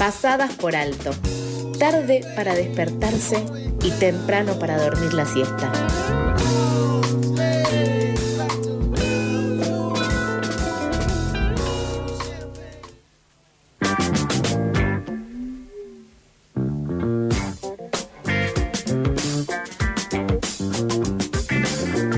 pasadas por alto, tarde para despertarse y temprano para dormir la siesta.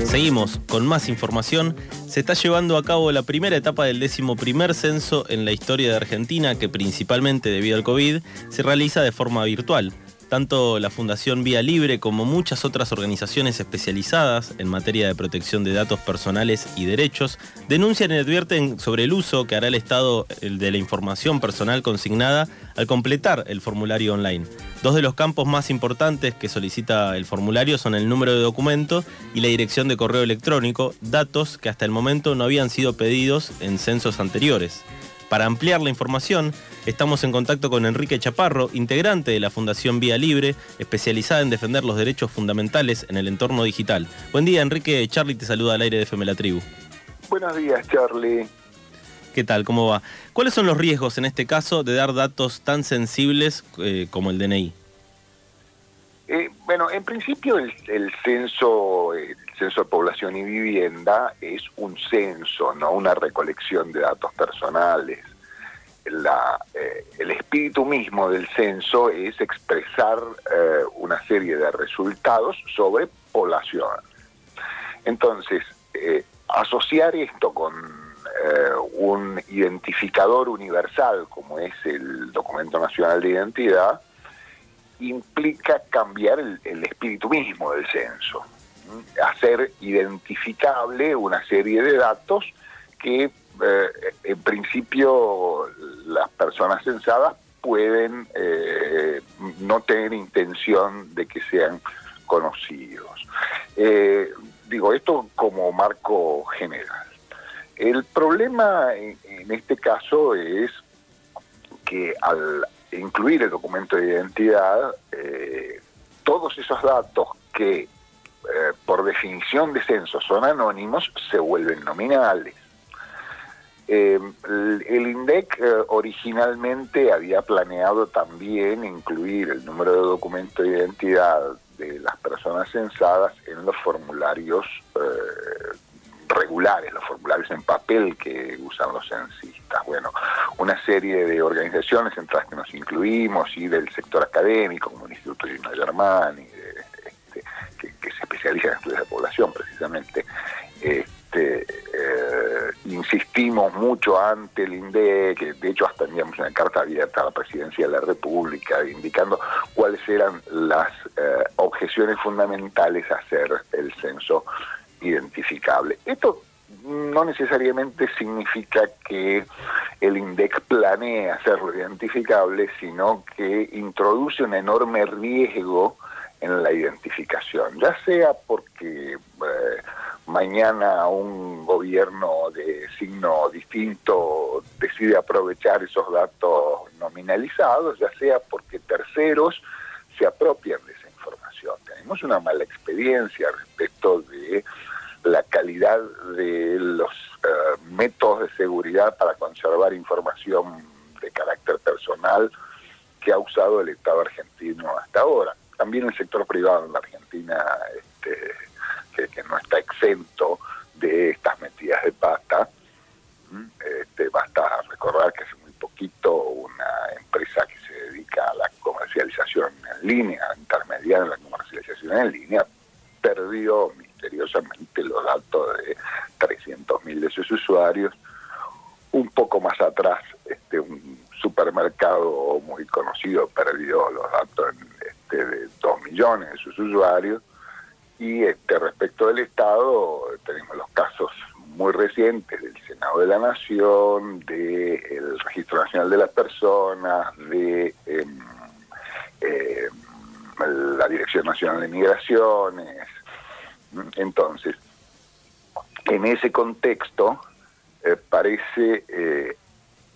Seguimos con más información. Se está llevando a cabo la primera etapa del décimo primer censo en la historia de Argentina, que principalmente debido al COVID se realiza de forma virtual. Tanto la Fundación Vía Libre como muchas otras organizaciones especializadas en materia de protección de datos personales y derechos denuncian y advierten sobre el uso que hará el Estado de la información personal consignada al completar el formulario online. Dos de los campos más importantes que solicita el formulario son el número de documento y la dirección de correo electrónico, datos que hasta el momento no habían sido pedidos en censos anteriores. Para ampliar la información, estamos en contacto con Enrique Chaparro, integrante de la Fundación Vía Libre, especializada en defender los derechos fundamentales en el entorno digital. Buen día, Enrique. Charlie te saluda al aire de FM La Tribu. Buenos días, Charlie. ¿Qué tal? ¿Cómo va? ¿Cuáles son los riesgos en este caso de dar datos tan sensibles eh, como el DNI? Eh, bueno, en principio el, censo, el censo de población y vivienda es un censo, no una recolección de datos personales. Eh, el espíritu mismo del censo es expresar eh, una serie de resultados sobre población. Entonces, asociar esto con un identificador universal como es el documento nacional de identidad, implica cambiar el, espíritu mismo del censo, hacer identificable una serie de datos que eh, en principio las personas censadas pueden eh, no tener intención de que sean conocidos. Eh, digo, esto como marco general. El problema en este caso es que al, incluir el documento de identidad, eh, todos esos datos que eh, por definición de censo son anónimos se vuelven nominales. Eh, el, INDEC originalmente había planeado también incluir el número de documento de identidad de las personas censadas en los formularios los formularios en papel que usan los censistas. Bueno, una serie de organizaciones entre las que nos incluimos y del sector académico, como el Instituto Gino Germán, este, que, se especializa en estudios de población precisamente, este, eh, insistimos mucho ante el INDE, que de hecho hasta enviamos una carta abierta a la Presidencia de la República indicando cuáles eran las eh, objeciones fundamentales a hacer el censo identificable. Esto no necesariamente significa que el INDEC planee hacerlo identificable, sino que introduce un enorme riesgo en la identificación, ya sea porque eh, mañana un gobierno de signo distinto decide aprovechar esos datos nominalizados, ya sea porque terceros se apropian de esa información. Tenemos una mala experiencia respecto de los eh, métodos de seguridad para conservar información de carácter personal que ha usado el Estado argentino hasta ahora. También el sector privado en la Argentina, este, que, no está exento de estas metidas de pata. Este, basta recordar que hace muy poquito una empresa que se dedica a la comercialización en línea, intermediar en la comercialización en línea, perdió misteriosamente los datos de 300.000 de sus usuarios. Un poco más atrás, este, un supermercado muy conocido perdió los datos este, de 2 millones de sus usuarios. Y este, respecto del Estado, tenemos los casos muy recientes del Senado de la Nación, del Registro Nacional de las Personas, de em, em, la Dirección Nacional de Migraciones, entonces, en ese contexto, eh, parece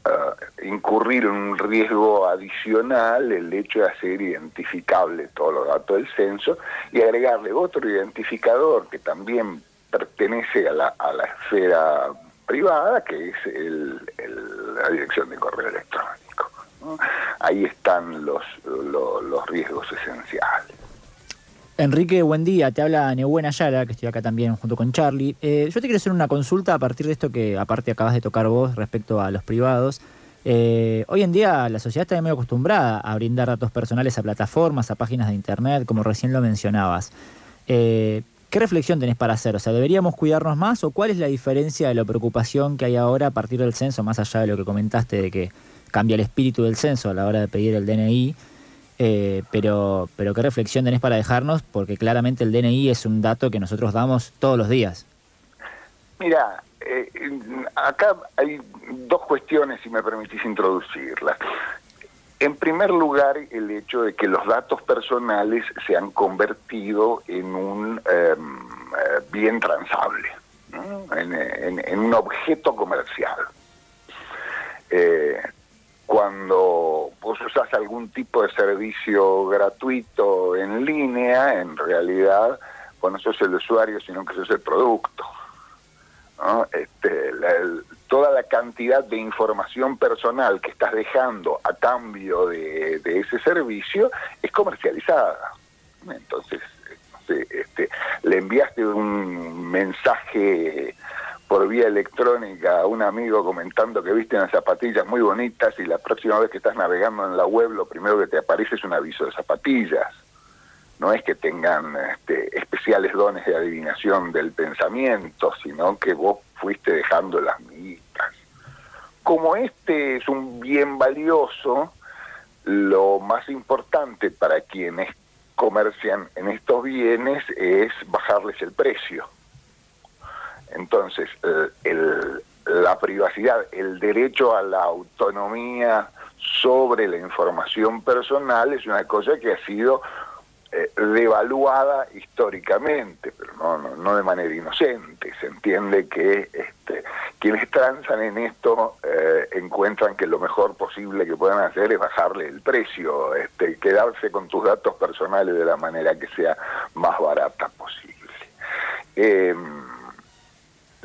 eh, incurrir en un riesgo adicional el hecho de hacer identificable todos los datos del censo y agregarle otro identificador que también pertenece a la, a la esfera privada, que es el, la dirección de correo electrónico. ahí están los, los, riesgos esenciales. Enrique, buen día. Te habla Nebuena Ayala, que estoy acá también junto con Charlie. Eh, yo te quiero hacer una consulta a partir de esto que aparte acabas de tocar vos respecto a los privados. Eh, hoy en día la sociedad está muy acostumbrada a brindar datos personales a plataformas, a páginas de internet, como recién lo mencionabas. Eh, ¿Qué reflexión tenés para hacer? O sea, ¿deberíamos cuidarnos más o cuál es la diferencia de la preocupación que hay ahora a partir del censo, más allá de lo que comentaste de que cambia el espíritu del censo a la hora de pedir el DNI? Eh, pero, pero ¿qué reflexión tenés para dejarnos? Porque claramente el DNI es un dato que nosotros damos todos los días. Mira, eh, acá hay dos cuestiones, si me permitís introducirlas. En primer lugar, el hecho de que los datos personales se han convertido en un em, eh, bien transable, en, un objeto comercial. Usas algún tipo de servicio gratuito en línea, en realidad, vos no sos el usuario, sino que sos el producto. Este, toda la cantidad de información personal que estás dejando a cambio de, ese servicio es comercializada. Entonces, este, le enviaste un mensaje por vía electrónica a un amigo comentando que viste unas zapatillas muy bonitas y la próxima vez que estás navegando en la web lo primero que te aparece es un aviso de zapatillas no es que tengan este, especiales dones de adivinación del pensamiento, sino que vos fuiste dejando las miguitas. Como este es un bien valioso, lo más importante para quienes comercian en estos bienes es bajarles el precio. Entonces, la privacidad, el derecho a la autonomía sobre la información personal es una cosa que ha sido eh, devaluada históricamente, pero no, no, de manera inocente. Se entiende que este, quienes transan en esto eh, encuentran que lo mejor posible que puedan hacer es bajarle el precio, este, quedarse con tus datos personales de la manera que sea más barata posible. Em,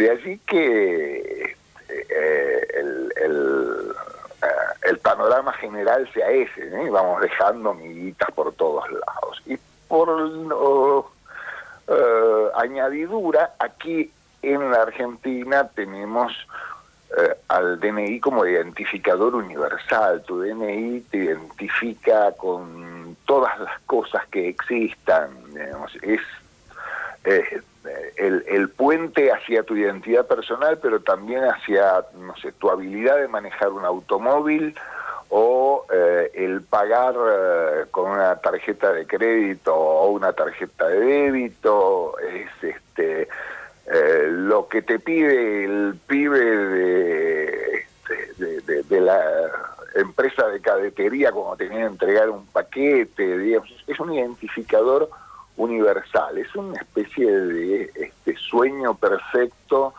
de allí que eh, el, el panorama general sea ese, ¿eh? vamos dejando miguitas por todos lados. Y por uh, añadidura, aquí en la Argentina tenemos eh, al DNI como identificador universal. Tu DNI te identifica con todas las cosas que existan. Es el, el, puente hacia tu identidad personal, pero también hacia, no sé, tu habilidad de manejar un automóvil o eh, el pagar eh, con una tarjeta de crédito o una tarjeta de débito, es este eh, lo que te pide el pibe de, de, de, la empresa de cadetería cuando te viene a entregar un paquete, es un identificador universal, es una especie de este sueño perfecto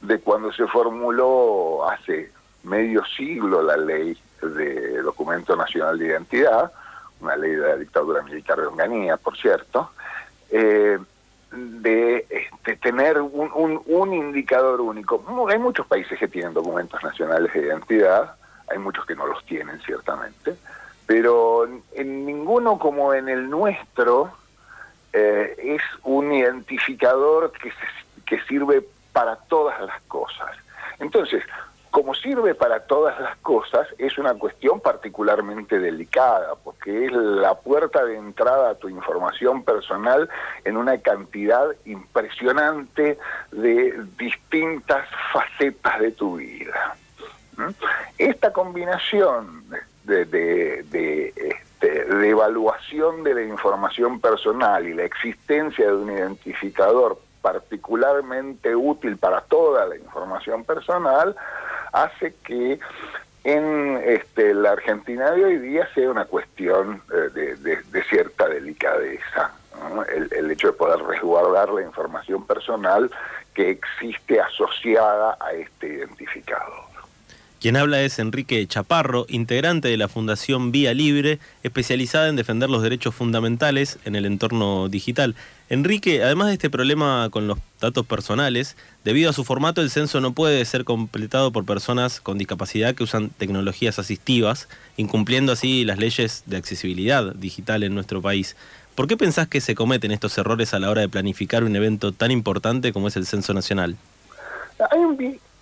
de cuando se formuló hace medio siglo la ley de documento nacional de identidad, una ley de la dictadura militar de Onganía, por cierto, eh, de este, tener un, un, indicador único. Hay muchos países que tienen documentos nacionales de identidad, hay muchos que no los tienen, ciertamente, pero en ninguno como en el nuestro, eh, es un identificador que, que sirve para todas las cosas. Entonces, como sirve para todas las cosas, es una cuestión particularmente delicada, porque es la puerta de entrada a tu información personal en una cantidad impresionante de distintas facetas de tu vida. Esta combinación de este, de evaluación de la información personal y la existencia de un identificador particularmente útil para toda la información personal hace que en este, la Argentina de hoy día sea una cuestión eh, de, cierta delicadeza. El, el, hecho de poder resguardar la información personal que existe asociada a este. Quien habla es Enrique Chaparro, integrante de la Fundación Vía Libre, especializada en defender los derechos fundamentales en el entorno digital. Enrique, además de este problema con los datos personales, debido a su formato el censo no puede ser completado por personas con discapacidad que usan tecnologías asistivas, incumpliendo así las leyes de accesibilidad digital en nuestro país. ¿Por qué pensás que se cometen estos errores a la hora de planificar un evento tan importante como es el Censo Nacional? Hay un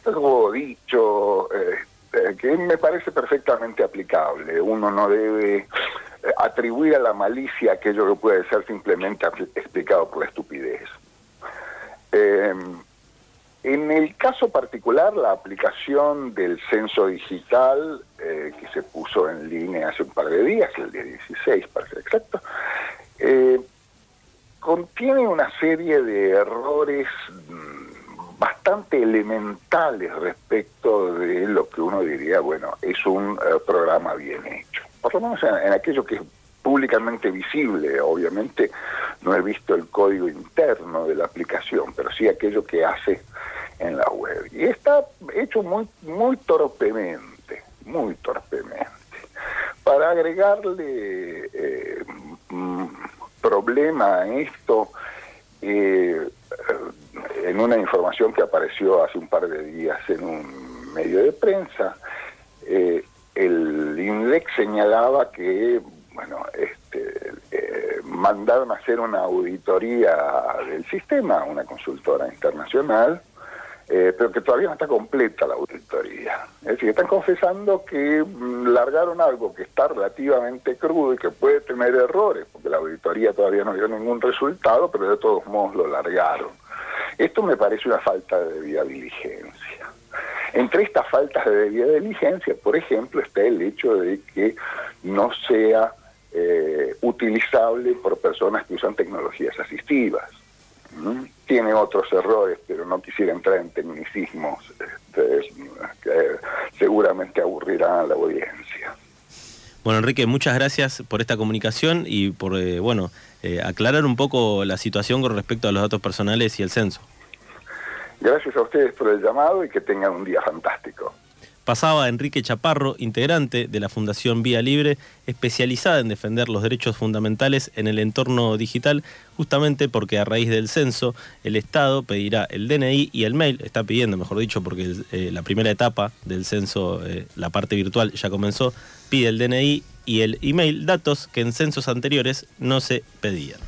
algo dicho eh, eh, que me parece perfectamente aplicable. Uno no debe eh, atribuir a la malicia aquello que puede ser simplemente explicado por la estupidez. en el caso particular, la aplicación del censo digital que se puso en línea hace un par de días, el día 16 para ser exacto, contiene una serie de errores mm, bastante elementales respecto de lo que uno diría, bueno, es un eh, programa bien hecho. Por lo menos en, aquello que es públicamente visible, obviamente no he visto el código interno de la aplicación, pero sí aquello que hace en la web. Y está hecho muy, muy torpemente, muy torpemente. Para agregarle eh, mm, problema a esto, eh, en una información que apareció hace un par de días en un medio de prensa, eh, el INDEC señalaba que, bueno, este, eh, mandaron a hacer una auditoría del sistema, una consultora internacional, eh, pero que todavía no está completa la auditoría. Es decir, están confesando que mm, largaron algo que está relativamente crudo y que puede tener errores, porque la auditoría todavía no dio ningún resultado, pero de todos modos lo largaron. Esto me parece una falta de debida diligencia. Entre estas faltas de debida diligencia, por ejemplo, está el hecho de que no sea eh, utilizable por personas que usan tecnologías asistivas. Tiene otros errores, pero no quisiera entrar en tecnicismos este, que seguramente aburrirán a la audiencia. Bueno, Enrique, muchas gracias por esta comunicación y por, eh, bueno, eh, aclarar un poco la situación con respecto a los datos personales y el censo. Gracias a ustedes por el llamado y que tengan un día fantástico. Pasaba Enrique Chaparro, integrante de la Fundación Vía Libre, especializada en defender los derechos fundamentales en el entorno digital, justamente porque a raíz del censo el Estado pedirá el DNI y el mail, está pidiendo, mejor dicho, porque eh, la primera etapa del censo, la parte virtual ya comenzó, pide el DNI y el email, datos que en censos anteriores no se pedían.